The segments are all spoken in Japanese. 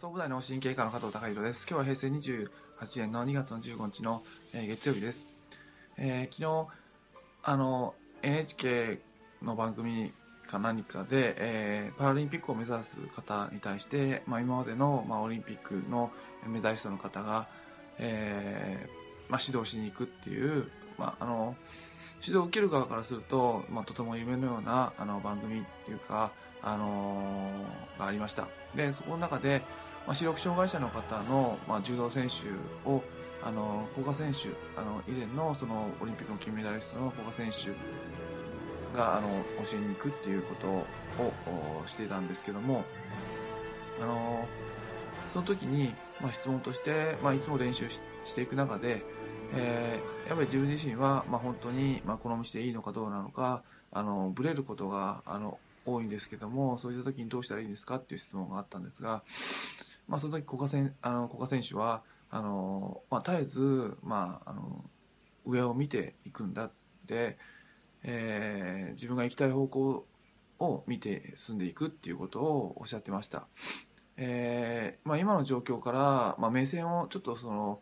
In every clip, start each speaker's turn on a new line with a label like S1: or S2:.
S1: 総武大の神経科の加藤隆弘です。今日は平成28年の2月の15日の、えー月曜日です。えー昨日、あの、NHK の番組か何かで、えーパラリンピックを目指す方に対して、まあ、今までの、まあ、オリンピックのメダリストの方が、えーまあ、指導しに行くっていう、まあ、あの、指導を受ける側からすると、まあ、とても夢のようなあの番組っていうか、あのーがありました。で、そこの中で、まあ、視力障害者の方の、まあ、柔道選手を、あの、古賀選手、あの、以前のそのオリンピックの金メダリストの古賀選手が、あの、教えに行くっていうことをしていたんですけども、あの、その時に、まあ、質問として、まあ、いつも練習ししていく中で、えーやっぱり自分自身は、まあ、本当に、まあ、この道でいいのかどうなのか、あの、ブレることが、あの、多いんですけども、そういった時にどうしたらいいんですかっていう質問があったんですが、まあ、その時古賀選あの古賀選手はあの、まあ、絶えず、まあ、あの上を見ていくんだで、えー自分が行きたい方向を見て進んでいくっていうことをおっしゃってました。えーまあ、今の状況から、まあ、目線をちょっとその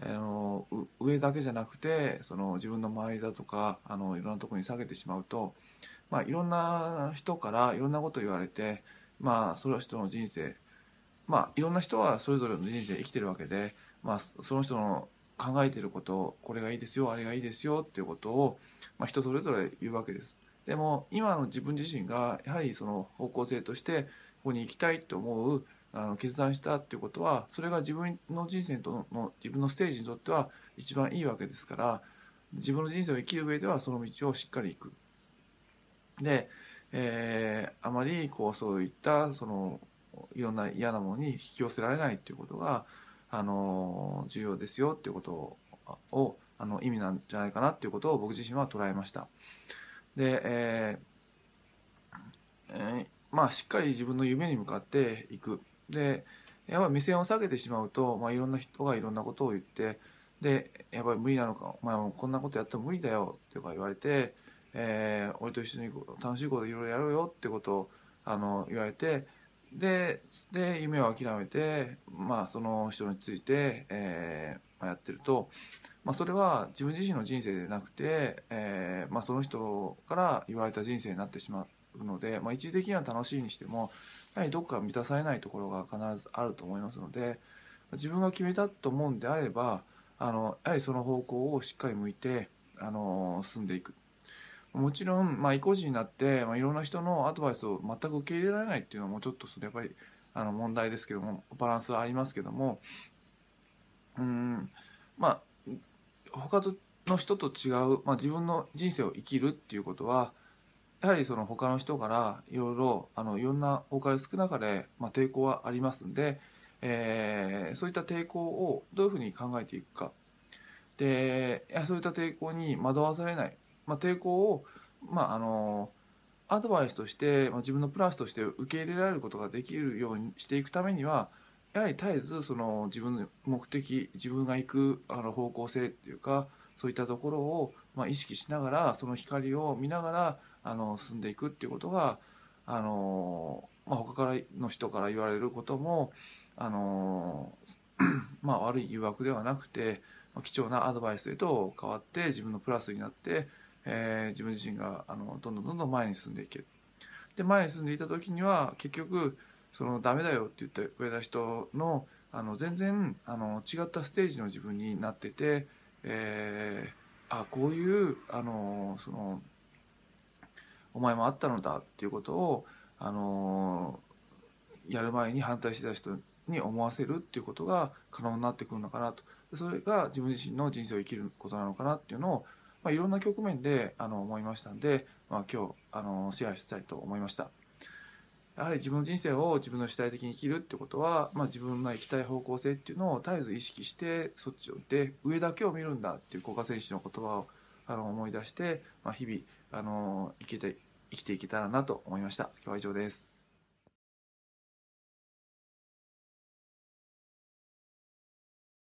S1: あの上だけじゃなくてその自分の周りだとかあのいろんなところに下げてしまうと、まあ、いろんな人からいろんなことを言われて、まあ、その人の人生まあいろんな人はそれぞれの人生生きてるわけで、まあ、その人の考えてることこれがいいですよあれがいいですよっていうことを、まあ、人それぞれ言うわけです。でも今の自分自身がやはりその方向性としてここに行きたいと思うあの決断したっていうことはそれが自分の人生との自分のステージにとっては一番いいわけですから自分の人生を生きる上ではその道をしっかり行く。で、えーあまりこうそういったそのいろんな嫌なものに引き寄せられないっていうことが、あの重要ですよっていうことをあの意味なんじゃないかなっていうことを僕自身は捉えました。で、えーえーまあしっかり自分の夢に向かっていく。でやっぱり目線を下げてしまうと、まあ、いろんな人がいろんなことを言ってでやっぱり無理なのかお前もこんなことやっても無理だよってか言われて、えー俺と一緒に楽しいこといろいろやろうよってことをあの言われてでで夢を諦めて、まあ、その人について、えーまあやってると、まあ、それは自分自身の人生でなくて、えーまあ、その人から言われた人生になってしまうので、まあ、一時的には楽しいにしてもやはりどっか満たされないところが必ずあると思いますので自分が決めたと思うんであればあのやはりその方向をしっかり向いてあの進んでいく。もちろん、まあ、意固地になって、まあ、いろんな人のアドバイスを全く受け入れられないっていうのもちょっとそれやっぱりあの問題ですけどもバランスはありますけどもうんまあ他の人と違う、まあ、自分の人生を生きるっていうことはやはりその他の人からいろいろあのいろんな多かれ少なかれ、まあ、抵抗はありますんで、えーそういった抵抗をどういうふうに考えていくか。でいやそういった抵抗に惑わされない、まあ、抵抗を、まあ、あのアドバイスとして、まあ、自分のプラスとして受け入れられることができるようにしていくためにはやはり絶えずその自分の目的自分が行くあの方向性っていうかそういったところを、まあ、意識しながらその光を見ながらあの進んでいくっていうことがあの、まあ、他からの人から言われることもあの、まあ、悪い誘惑ではなくてまあ貴重なアドバイスへと変わって自分のプラスになって、えー自分自身があのどんどんどんどん前に進んでいける。で前に進んでいた時には結局そのダメだよって言ってくれた人のあの全然あの違ったステージの自分になってて、えーあこういうあのそのお前もあったのだっていうことをあのやる前に反対してた人に思わせるっていうことが可能になってくるのかなとそれが自分自身の人生を生きることなのかなっていうのを、まあ、いろんな局面であの思いましたんで、まあ、今日あのシェアしたいと思いました。やはり自分の人生を自分の主体的に生きるってことは、まあ、自分の行きたい方向性っていうのを絶えず意識してそっちをで上だけを見るんだっていう古賀選手の言葉をあの思い出して、まあ、日々あの生きて生きていけたらなと思いました。今日は以上です。